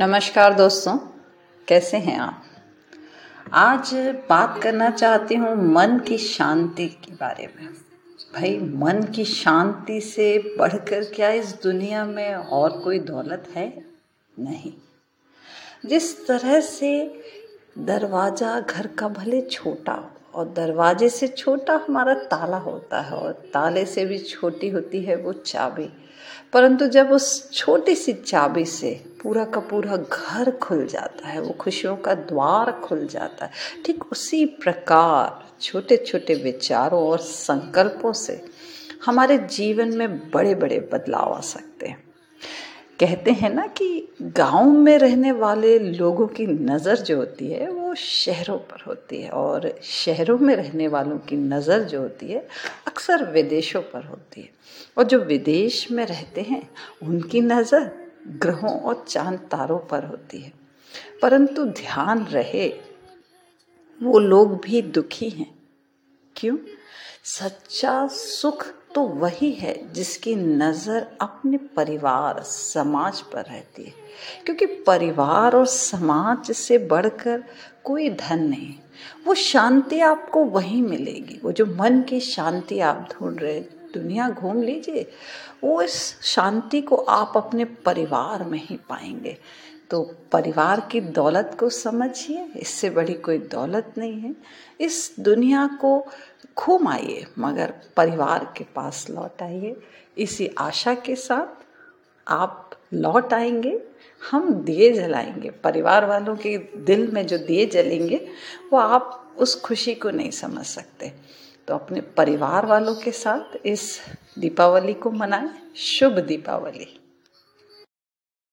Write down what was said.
नमस्कार दोस्तों, कैसे हैं आप? आज बात करना चाहती हूँ मन की शांति के बारे में। भाई, मन की शांति से बढ़कर क्या इस दुनिया में और कोई दौलत है? नहीं। जिस तरह से दरवाज़ा घर का भले छोटा और दरवाजे से छोटा हमारा ताला होता है और ताले से भी छोटी होती है वो चाबी। परंतु जब उस छोटी सी चाबी से पूरा का पूरा घर खुल जाता है, वो खुशियों का द्वार खुल जाता है, ठीक उसी प्रकार छोटे छोटे विचारों और संकल्पों से हमारे जीवन में बड़े बड़े बदलाव आ सकते हैं। कहते हैं ना कि गाँव में रहने वाले लोगों की नज़र जो होती है, वो शहरों पर होती है और शहरों में रहने वालों की नज़र जो होती है, अक्सर विदेशों पर होती है। और जो विदेश में रहते हैं, उनकी नज़र ग्रहों और चाँद तारों पर होती है। परंतु ध्यान रहे, वो लोग भी दुखी हैं। क्यों? सच्चा सुख तो वही है जिसकी नज़र अपने परिवार, समाज पर रहती है। क्योंकि परिवार और समाज से बढ़कर कोई धन नहीं। वो शांति आपको वहीं मिलेगी। वो जो मन की शांति आप ढूंढ रहे दुनिया घूम लीजिए। वो इस शांति को आप अपने परिवार में ही पाएँगे। तो परिवार की दौलत को समझिए, इससे बड़ी कोई दौलत नहीं है। इस दुनिया को घूम आइए, मगर परिवार के पास लौट आइए। इसी आशा के साथ आप लौट आएँगे, हम दिए जलाएँगे। परिवार वालों के दिल में जो दिए जलेंगे, वो आप उस खुशी को नहीं समझ सकते। तो अपने परिवार वालों के साथ इस दीपावली को मनाएँ। शुभ दीपावली।